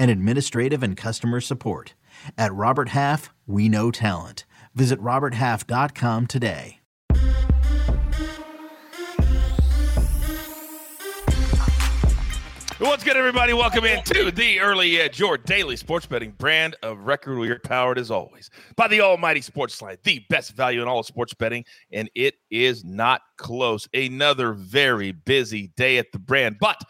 and administrative and customer support. At Robert Half, we know talent. Visit RobertHalf.com today. What's good, everybody? Welcome into the Early Edge, your daily sports betting brand of record. We are powered as always by the Almighty Sports Line, the best value in all of sports betting, and it is not close. Another very busy day at the brand, but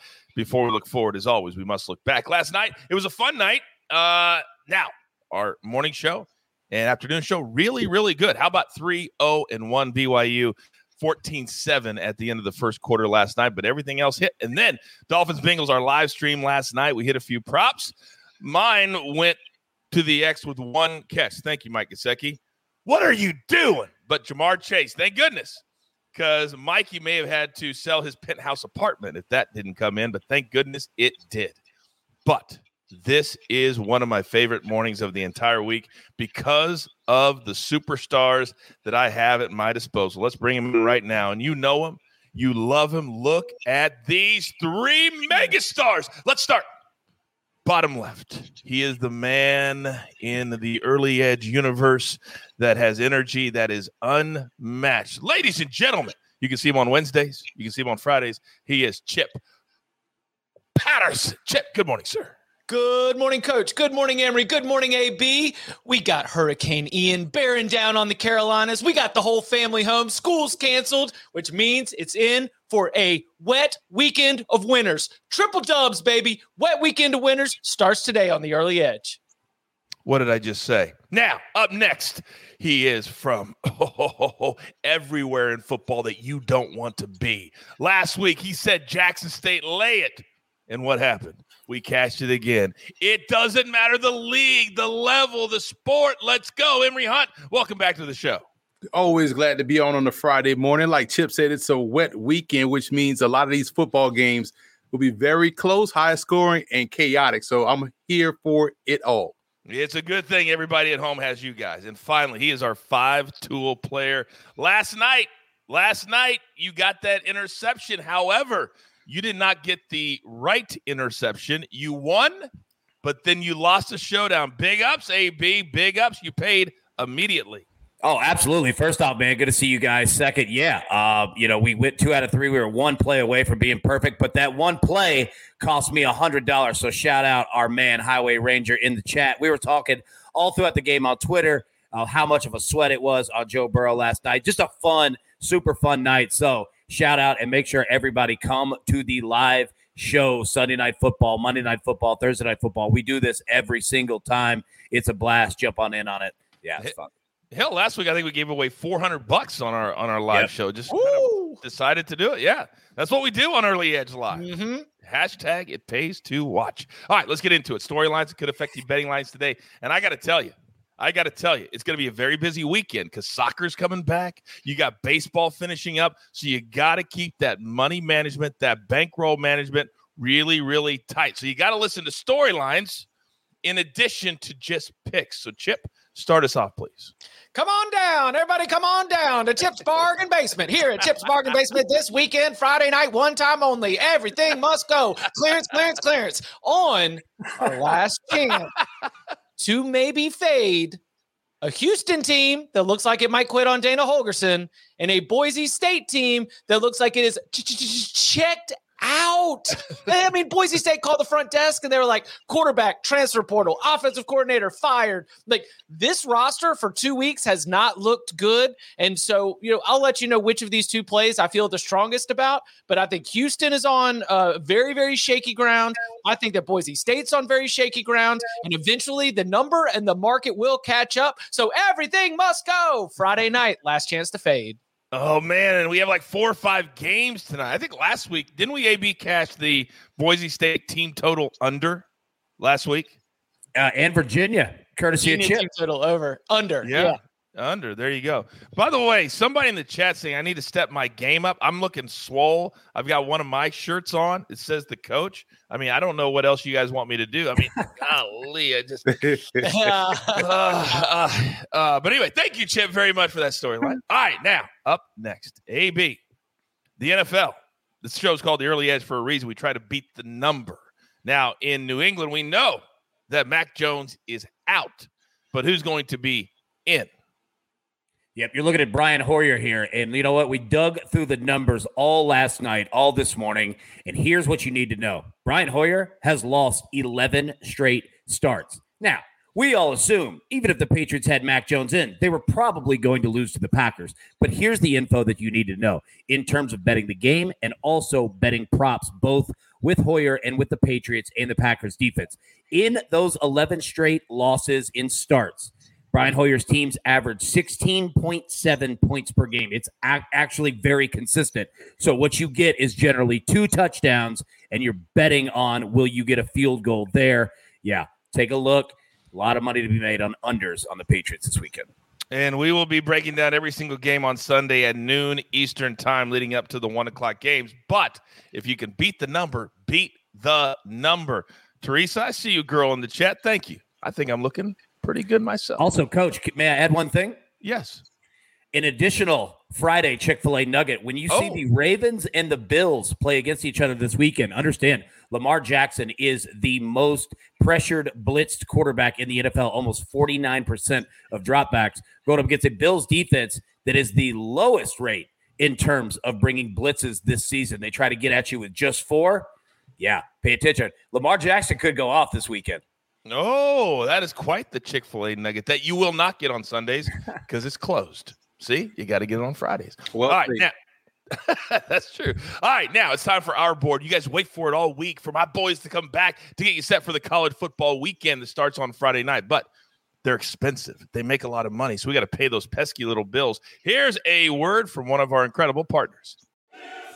before we look forward, as always, we must look back. Last night, it was a fun night. Uh, now, our morning show and afternoon show, really, really good. How about 3 0 and 1 BYU? 14 7 at the end of the first quarter last night, but everything else hit. And then Dolphins Bengals, our live stream last night, we hit a few props. Mine went to the X with one catch. Thank you, Mike Gesicki. What are you doing? But Ja'Marr Chase, thank goodness, because Mikey may have had to sell his penthouse apartment if that didn't come in, but thank goodness it did. But this is one of my favorite mornings of the entire week because of the superstars that I have at my disposal. Let's bring them in right now. And you know them, you love them. Look at these three megastars. Let's start. Bottom left, he is the man in the early edge universe that has energy that is unmatched. Ladies and gentlemen, you can see him on Wednesdays, you can see him on Fridays. He is Chip Patterson. Chip, good morning, sir. Good morning, Coach. Good morning, Emory. Good morning, AB. We got Hurricane Ian bearing down on the Carolinas. We got the whole family home. School's canceled, which means it's in for a wet weekend of winners. Triple dubs, baby. Wet weekend of winners starts today on the early edge. What did I just say? Now, up next, he is from oh, everywhere in football that you don't want to be. Last week, he said Jackson State lay it. And what happened? We cashed it again. It doesn't matter the league, the level, the sport. Let's go. Emory Hunt, welcome back to the show. Always glad to be on on a Friday morning. Like Chip said, it's a wet weekend, which means a lot of these football games will be very close, high scoring, and chaotic. So I'm here for it all. It's a good thing everybody at home has you guys. And finally, he is our five tool player. Last night, last night, you got that interception. However, you did not get the right interception. You won, but then you lost a showdown. Big ups, AB. Big ups. You paid immediately. Oh, absolutely. First off, man, good to see you guys. Second, yeah, uh, you know, we went two out of three. We were one play away from being perfect, but that one play cost me a hundred dollars. So shout out our man Highway Ranger in the chat. We were talking all throughout the game on Twitter uh, how much of a sweat it was on Joe Burrow last night. Just a fun, super fun night. So shout out and make sure everybody come to the live show Sunday night football, Monday night football, Thursday night football. We do this every single time. It's a blast. Jump on in on it. Yeah, it's fun. Hell, last week I think we gave away 400 bucks on our on our live yep. show. Just kind of decided to do it. Yeah, that's what we do on Early Edge Live. Mm-hmm. Hashtag it pays to watch. All right, let's get into it. Storylines that could affect you betting lines today. And I got to tell you, I got to tell you, it's going to be a very busy weekend because soccer's coming back. You got baseball finishing up. So you got to keep that money management, that bankroll management really, really tight. So you got to listen to storylines in addition to just picks. So, Chip, start us off, please. Come on down. Everybody, come on down to Chip's Bargain Basement. Here at Chip's Bargain Basement this weekend, Friday night, one time only. Everything must go. Clearance, clearance, clearance on our last chance to maybe fade a Houston team that looks like it might quit on Dana Holgorsen and a Boise State team that looks like it is checked out. I mean, Boise State called the front desk and they were like, quarterback, transfer portal, offensive coordinator fired. Like this roster for two weeks has not looked good. And so, you know, I'll let you know which of these two plays I feel the strongest about. But I think Houston is on uh, very, very shaky ground. I think that Boise State's on very shaky ground. And eventually the number and the market will catch up. So everything must go. Friday night, last chance to fade. Oh man, and we have like four or five games tonight. I think last week didn't we AB cash the Boise State team total under last week? Uh, and Virginia, courtesy Virginia of Chip. team total over under. Yeah. Under. There you go. By the way, somebody in the chat saying I need to step my game up. I'm looking swole. I've got one of my shirts on. It says the coach. I mean, I don't know what else you guys want me to do. I mean, golly, I just uh, uh, uh, but anyway, thank you, Chip, very much for that storyline. All right, now up next, AB, the NFL. This show's called the Early Edge for a reason. We try to beat the number. Now in New England, we know that Mac Jones is out, but who's going to be in? Yep, you're looking at Brian Hoyer here. And you know what? We dug through the numbers all last night, all this morning. And here's what you need to know Brian Hoyer has lost 11 straight starts. Now, we all assume, even if the Patriots had Mac Jones in, they were probably going to lose to the Packers. But here's the info that you need to know in terms of betting the game and also betting props, both with Hoyer and with the Patriots and the Packers defense. In those 11 straight losses in starts, Brian Hoyer's teams average 16.7 points per game. It's ac- actually very consistent. So what you get is generally two touchdowns, and you're betting on will you get a field goal there? Yeah, take a look. A lot of money to be made on unders on the Patriots this weekend. And we will be breaking down every single game on Sunday at noon Eastern time leading up to the one o'clock games. But if you can beat the number, beat the number. Teresa, I see you, girl, in the chat. Thank you. I think I'm looking pretty good myself. Also, Coach, may I add one thing? yes. An additional Friday Chick fil A nugget. When you see Oh. the Ravens and the Bills play against each other this weekend, understand Lamar Jackson is the most pressured, blitzed quarterback in the NFL, almost 49% of dropbacks. Going up against a Bills defense that is the lowest rate in terms of bringing blitzes this season. They try to get at you with just four. Yeah, pay attention. Lamar Jackson could go off this weekend. Oh, that is quite the Chick fil A nugget that you will not get on Sundays because it's closed. See, you got to get it on Fridays. Well, all right, now. That's true. All right, now it's time for our board. You guys wait for it all week for my boys to come back to get you set for the college football weekend that starts on Friday night. But they're expensive. They make a lot of money, so we got to pay those pesky little bills. Here's a word from one of our incredible partners.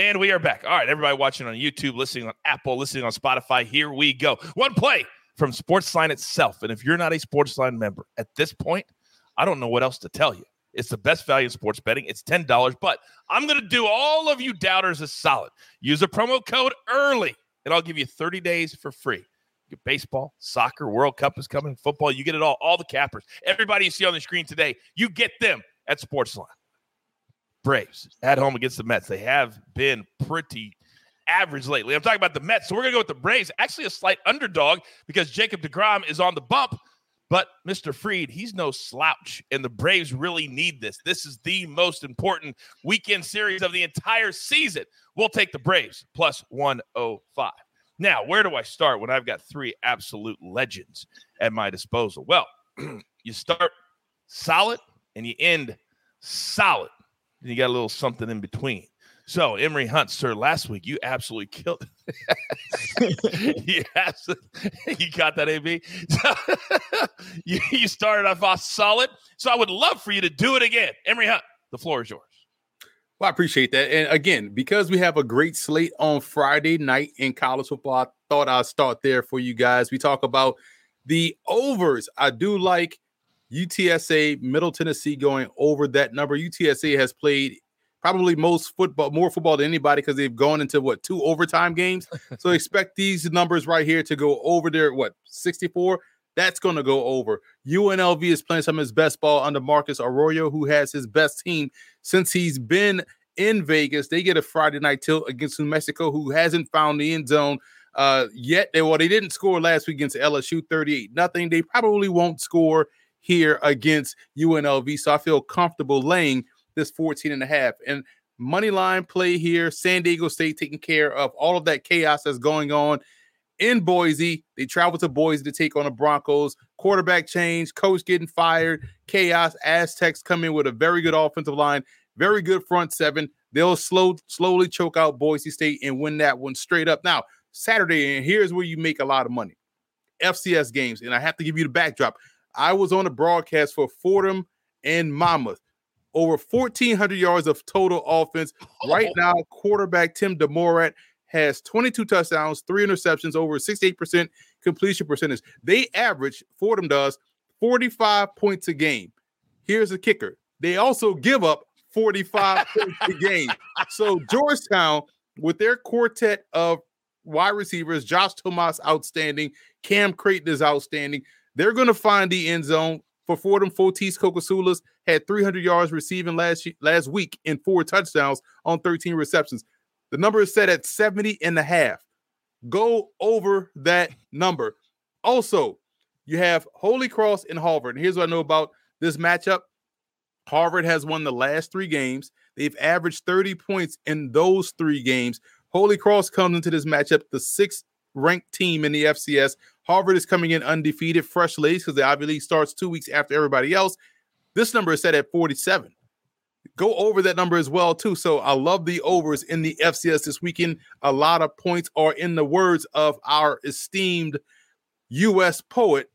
And we are back. All right, everybody watching on YouTube, listening on Apple, listening on Spotify, here we go. One play from Sportsline itself. And if you're not a Sportsline member at this point, I don't know what else to tell you. It's the best value in sports betting. It's $10, but I'm going to do all of you doubters a solid. Use a promo code early, and I'll give you 30 days for free. Get baseball, soccer, World Cup is coming, football, you get it all. All the cappers, everybody you see on the screen today, you get them at Sportsline. Braves at home against the Mets. They have been pretty average lately. I'm talking about the Mets. So we're going to go with the Braves. Actually, a slight underdog because Jacob DeGrom is on the bump. But Mr. Fried, he's no slouch. And the Braves really need this. This is the most important weekend series of the entire season. We'll take the Braves plus 105. Now, where do I start when I've got three absolute legends at my disposal? Well, you start solid and you end solid. You got a little something in between. So, Emory Hunt, sir, last week you absolutely killed. yes, you got that, AB. you, you started off solid. So, I would love for you to do it again. Emory Hunt, the floor is yours. Well, I appreciate that. And again, because we have a great slate on Friday night in college football, I thought I'd start there for you guys. We talk about the overs. I do like UTSA, Middle Tennessee going over that number. UTSA has played probably most football, more football than anybody because they've gone into what two overtime games. so expect these numbers right here to go over there. What 64? That's going to go over. UNLV is playing some of his best ball under Marcus Arroyo, who has his best team since he's been in Vegas. They get a Friday night tilt against New Mexico, who hasn't found the end zone uh, yet. They, well, they didn't score last week against LSU 38 nothing. They probably won't score here against UNLV. So I feel comfortable laying this 14 and a half. And money line play here, San Diego State taking care of all of that chaos that's going on in Boise. They travel to Boise to take on the Broncos. Quarterback change, coach getting fired, chaos. Aztecs come in with a very good offensive line, very good front seven. They'll slow slowly choke out Boise State and win that one straight up. Now, Saturday, and here's where you make a lot of money. FCS games, and I have to give you the backdrop. I was on the broadcast for Fordham and Monmouth. Over 1,400 yards of total offense. Right oh. now, quarterback Tim DeMorat has 22 touchdowns, three interceptions, over 68% completion percentage. They average, Fordham does, 45 points a game. Here's the kicker they also give up 45 points a game. So, Georgetown, with their quartet of wide receivers, Josh Tomas, outstanding, Cam Creighton is outstanding. They're going to find the end zone. For Fordham, Fotis Kokosioulis had 300 yards receiving last last week in four touchdowns on 13 receptions. The number is set at 70 and a half. Go over that number. Also, you have Holy Cross and Harvard. And here's what I know about this matchup Harvard has won the last three games. They've averaged 30 points in those three games. Holy Cross comes into this matchup the sixth ranked team in the FCS. Harvard is coming in undefeated, fresh legs because the Ivy League starts two weeks after everybody else. This number is set at 47. Go over that number as well, too. So I love the overs in the FCS this weekend. A lot of points are in the words of our esteemed U.S. poet,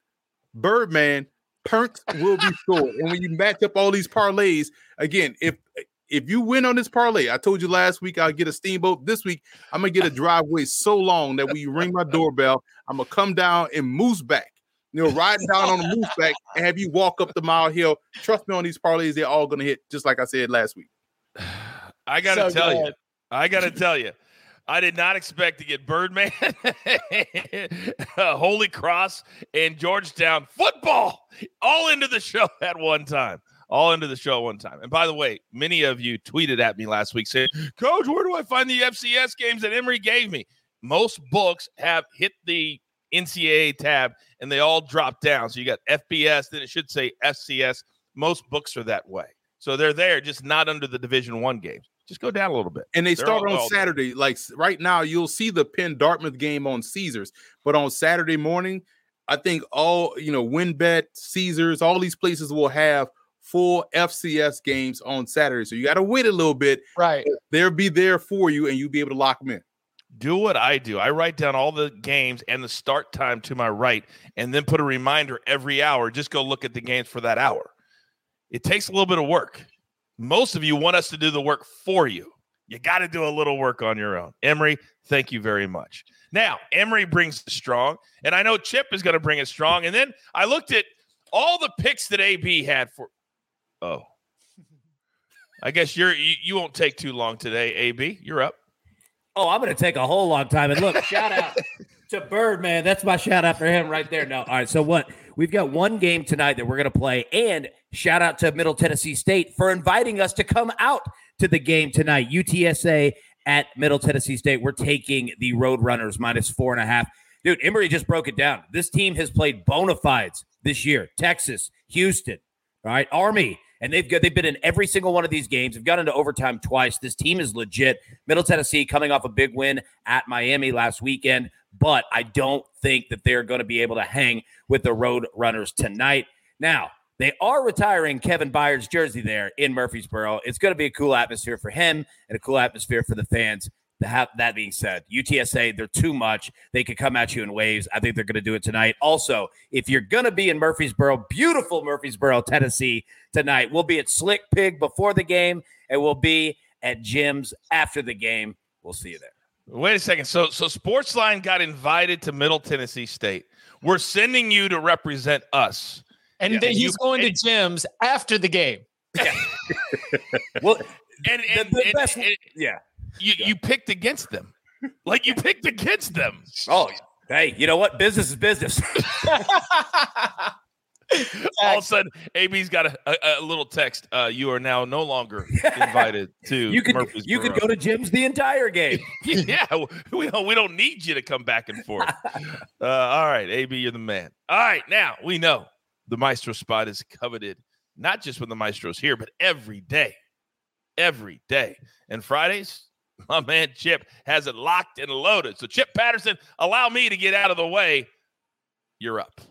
Birdman. Perks will be scored. and when you match up all these parlays, again, if if you win on this parlay, I told you last week I'll get a steamboat. This week I'm gonna get a driveway so long that when you ring my doorbell, I'm gonna come down and moose back. You know, riding down on the moose back and have you walk up the mile hill. Trust me on these parlays, they're all gonna hit just like I said last week. I gotta so tell good. you, I gotta tell you, I did not expect to get Birdman, uh, Holy Cross, and Georgetown football all into the show at one time all into the show one time. And by the way, many of you tweeted at me last week saying, Coach, where do I find the FCS games that Emory gave me? Most books have hit the NCAA tab and they all drop down. So you got FBS, then it should say FCS. Most books are that way. So they're there, just not under the Division One games. Just go down a little bit. And they they're start all, on Saturday. Like right now, you'll see the Penn Dartmouth game on Caesars, but on Saturday morning, I think all you know, WynnBET, Caesars, all these places will have full FCS games on Saturday. So you got to wait a little bit. Right. They'll be there for you and you'll be able to lock them in. Do what I do. I write down all the games and the start time to my right and then put a reminder every hour. Just go look at the games for that hour. It takes a little bit of work. Most of you want us to do the work for you. You got to do a little work on your own. Emory, thank you very much. Now, Emory brings it strong, and I know Chip is going to bring it strong. And then I looked at all the picks that AB had for Oh. I guess you're you, you won't take too long today, AB. You're up. Oh, I'm going to take a whole long time. And look, shout out to Birdman. That's my shout out for him right there. No, all right. So what? We've got one game tonight that we're going to play, and shout out to Middle Tennessee State for inviting us to come out to the game tonight. UTSA at Middle Tennessee State. We're taking the Roadrunners minus four and a half. Dude, Emory just broke it down. This team has played bona fides this year. Texas, Houston, all right, Army, and they've got, they've been in every single one of these games. They've got into overtime twice. This team is legit. Middle Tennessee coming off a big win at Miami last weekend, but I don't think that they're going to be able to hang with the Road Runners tonight. Now, They are retiring Kevin Byard's jersey there in Murfreesboro. It's going to be a cool atmosphere for him and a cool atmosphere for the fans. To that being said, UTSA, they're too much. They could come at you in waves. I think they're going to do it tonight. Also, if you're going to be in Murfreesboro, beautiful Murfreesboro, Tennessee tonight, we'll be at Slick Pig before the game and we'll be at Jim's after the game. We'll see you there. Wait a second. So, so Sportsline got invited to Middle Tennessee State. We're sending you to represent us. And Yeah, then he's you- going to Jim's after the game. Well, And, and, the and- best- and yeah. You, you picked against them. Like you picked against them. Oh, hey, you know what? Business is business. All of a sudden, AB's got a, a, a little text. Uh, you are now no longer invited to you could you Murfreesboro. could go to Jim's the entire game. yeah, we don't, we don't need you to come back and forth. Uh, all right, AB, you're the man. All right, now we know the Maestro spot is coveted, not just when the Maestro's here, but every day. Every day. And Fridays, my man Chip has it locked and loaded. So, Chip Patterson, allow me to get out of the way. You're up.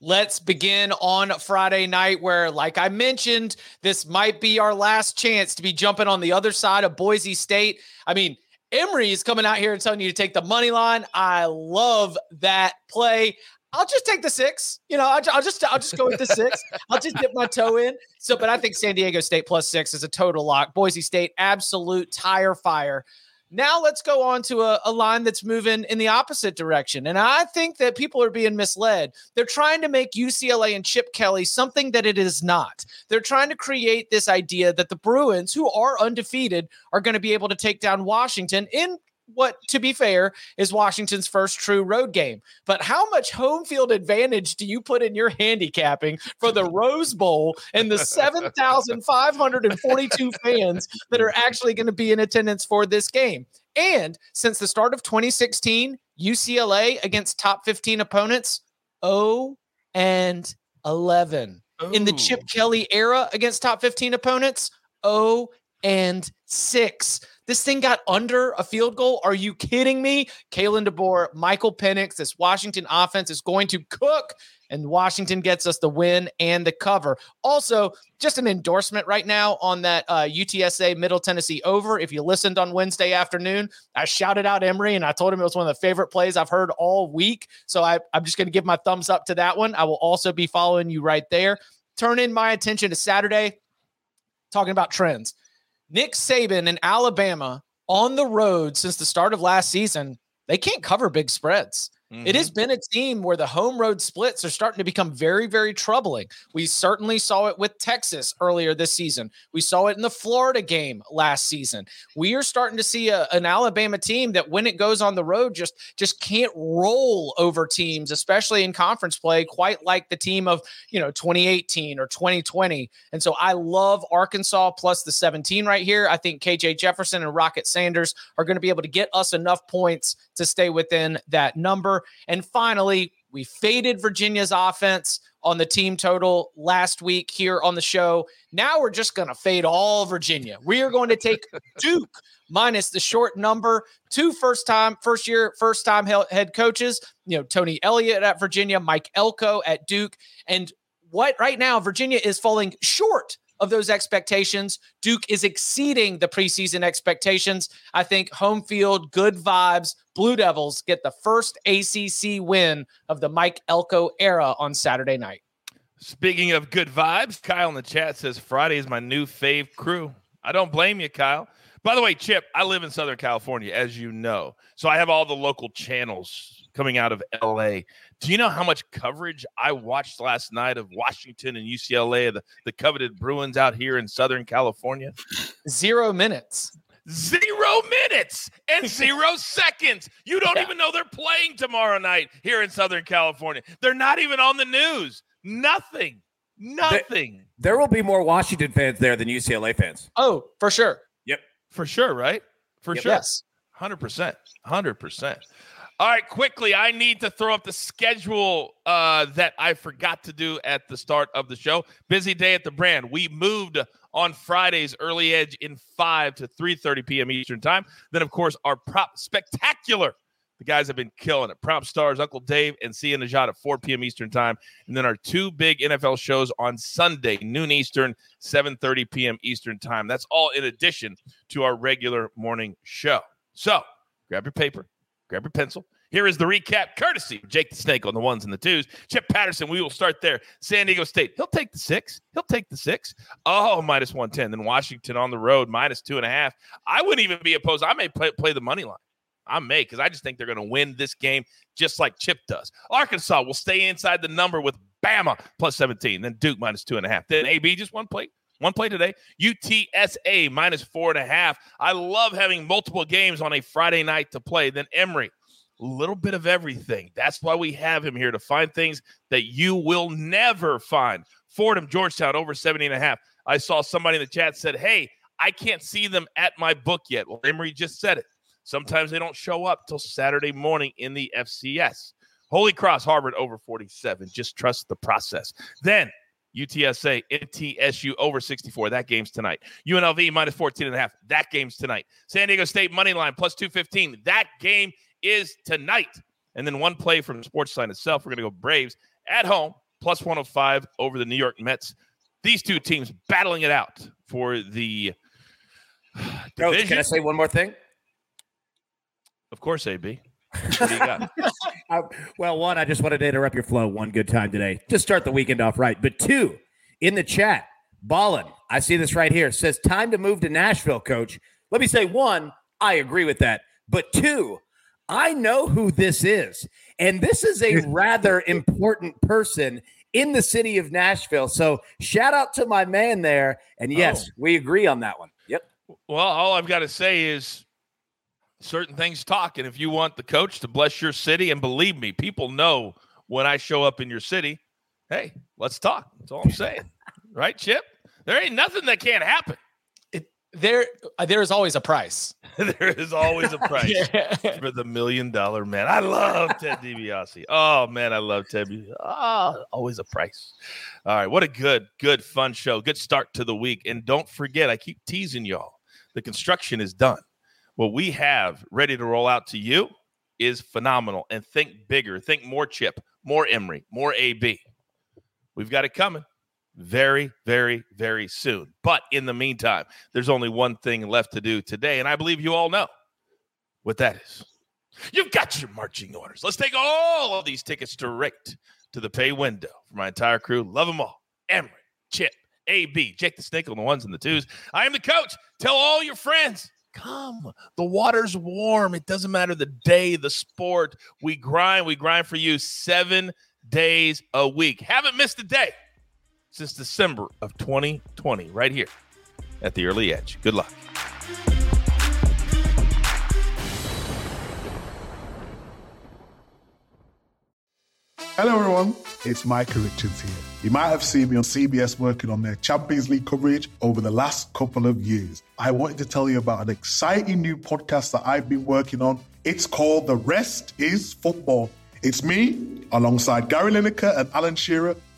Let's begin on Friday night, where, like I mentioned, this might be our last chance to be jumping on the other side of Boise State. I mean, Emory is coming out here and telling you to take the money line. I love that play. I'll just take the six. You know, I'll, I'll just I'll just go with the six. I'll just dip my toe in. So, but I think San Diego State plus six is a total lock. Boise State, absolute tire fire. Now let's go on to a, a line that's moving in the opposite direction. And I think that people are being misled. They're trying to make UCLA and Chip Kelly something that it is not. They're trying to create this idea that the Bruins, who are undefeated, are going to be able to take down Washington in what, to be fair, is Washington's first true road game. But how much home field advantage do you put in your handicapping for the Rose Bowl and the 7,542 fans that are actually going to be in attendance for this game? And since the start of 2016, UCLA against top 15 opponents, 0 and 11. In the Chip Kelly era against top 15 opponents, 0 and 6. This thing got under a field goal. Are you kidding me? Kalen DeBoer, Michael Penix, this Washington offense is going to cook, and Washington gets us the win and the cover. Also, just an endorsement right now on that uh, UTSA Middle Tennessee over. If you listened on Wednesday afternoon, I shouted out Emory and I told him it was one of the favorite plays I've heard all week. So I, I'm just going to give my thumbs up to that one. I will also be following you right there. Turn in my attention to Saturday, talking about trends. Nick Saban in Alabama on the road since the start of last season, they can't cover big spreads. It has mm-hmm. been a team where the home road splits are starting to become very, very troubling. We certainly saw it with Texas earlier this season. We saw it in the Florida game last season. We are starting to see a, an Alabama team that, when it goes on the road, just just can't roll over teams, especially in conference play, quite like the team of you know 2018 or 2020. And so I love Arkansas plus the 17 right here. I think KJ Jefferson and Rocket Sanders are going to be able to get us enough points to stay within that number. And finally, we faded Virginia's offense on the team total last week here on the show. Now we're just going to fade all Virginia. We are going to take Duke minus the short number. Two first time, first year, first time head coaches, you know, Tony Elliott at Virginia, Mike Elko at Duke. And what right now, Virginia is falling short of those expectations. Duke is exceeding the preseason expectations. I think home field, good vibes. Blue Devils get the first ACC win of the Mike Elko era on Saturday night. Speaking of good vibes, Kyle in the chat says Friday is my new fave crew. I don't blame you, Kyle. By the way, Chip, I live in Southern California, as you know. So I have all the local channels coming out of LA. Do you know how much coverage I watched last night of Washington and UCLA, the, the coveted Bruins out here in Southern California? Zero minutes. Zero minutes and zero seconds. You don't Yeah. even know they're playing tomorrow night here in Southern California. They're not even on the news. Nothing. Nothing. There will be more Washington fans there than UCLA fans. Oh, for sure. Yep. For sure, right? For Yep. sure. Yes. 100%. 100%. All right, quickly, I need to throw up the schedule uh, that I forgot to do at the start of the show. Busy day at the brand. We moved on Fridays early edge in 5 to 3:30 p.m. Eastern Time. Then of course, our prop spectacular The guys have been killing it. Prop stars Uncle Dave and Sia Nejad at 4 p.m. Eastern time. And then our two big NFL shows on Sunday, noon Eastern, 7:30 p.m. Eastern time. That's all in addition to our regular morning show. So grab your paper, grab your pencil. Here is the recap, courtesy of Jake the Snake on the ones and the twos. Chip Patterson, we will start there. San Diego State, he'll take the six. He'll take the six. Oh, minus 110. Then Washington on the road, minus two and a half. I wouldn't even be opposed. I may play, play the money line. I may because I just think they're going to win this game just like Chip does. Arkansas will stay inside the number with Bama plus 17. Then Duke minus two and a half. Then AB just one play. One play today. UTSA minus four and a half. I love having multiple games on a Friday night to play. Then Emory, little bit of everything. That's why we have him here to find things that you will never find. Fordham, Georgetown over 70 and a half. I saw somebody in the chat said, Hey, I can't see them at my book yet. Well, Emory just said it. Sometimes they don't show up till Saturday morning in the FCS. Holy Cross, Harvard over 47. Just trust the process. Then UTSA, MTSU over 64. That game's tonight. UNLV minus 14 and a half. That game's tonight. San Diego State money line plus 215. That game is tonight. And then one play from Sportsline itself. We're going to go Braves at home plus 105 over the New York Mets. These two teams battling it out for the Coach, division. can I say one more thing? Of course, AB. What do you got? Well, one, I just wanted to interrupt your flow one good time today. Just start the weekend off right. But two, in the chat, Ballin, I see this right here, says time to move to Nashville, coach. Let me say one, I agree with that. But two, I know who this is. And this is a rather important person in the city of Nashville. So shout out to my man there. And oh. yes, Oh. we agree on that one. Yep. Well, all I've got to say is certain things talk. And if you want the coach to bless your city, and believe me, people know when I show up in your city, hey, let's talk. That's all I'm saying. right, Chip? There ain't nothing that can't happen. There, uh, there is always a price. there is always a price Yeah. for the million dollar man. I love Ted DiBiase. Oh man, I love Ted. Oh, always a price. All right, what a good, good, fun show. Good start to the week. And don't forget, I keep teasing y'all. The construction is done. What we have ready to roll out to you is phenomenal. And think bigger. Think more Chip, more Emory, more AB. We've got it coming very, very, very soon. But in the meantime, there's only one thing left to do today, and I believe you all know what that is. You've got your marching orders. Let's take all of these tickets direct to the pay window for my entire crew. Love them all. Emory, Chip, AB, Jake the Snake on the ones and the twos. I am the coach. Tell all your friends. Come. The water's warm. It doesn't matter the day, the sport. We grind. We grind for you seven days a week. Haven't missed a day since December of 2020, right here at the early edge. Good luck. Hello, everyone. It's Micah Richards here. You might have seen me on CBS working on their Champions League coverage over the last couple of years. I wanted to tell you about an exciting new podcast that I've been working on. It's called The Rest is Football. It's me, alongside Gary Lineker and Alan Shearer,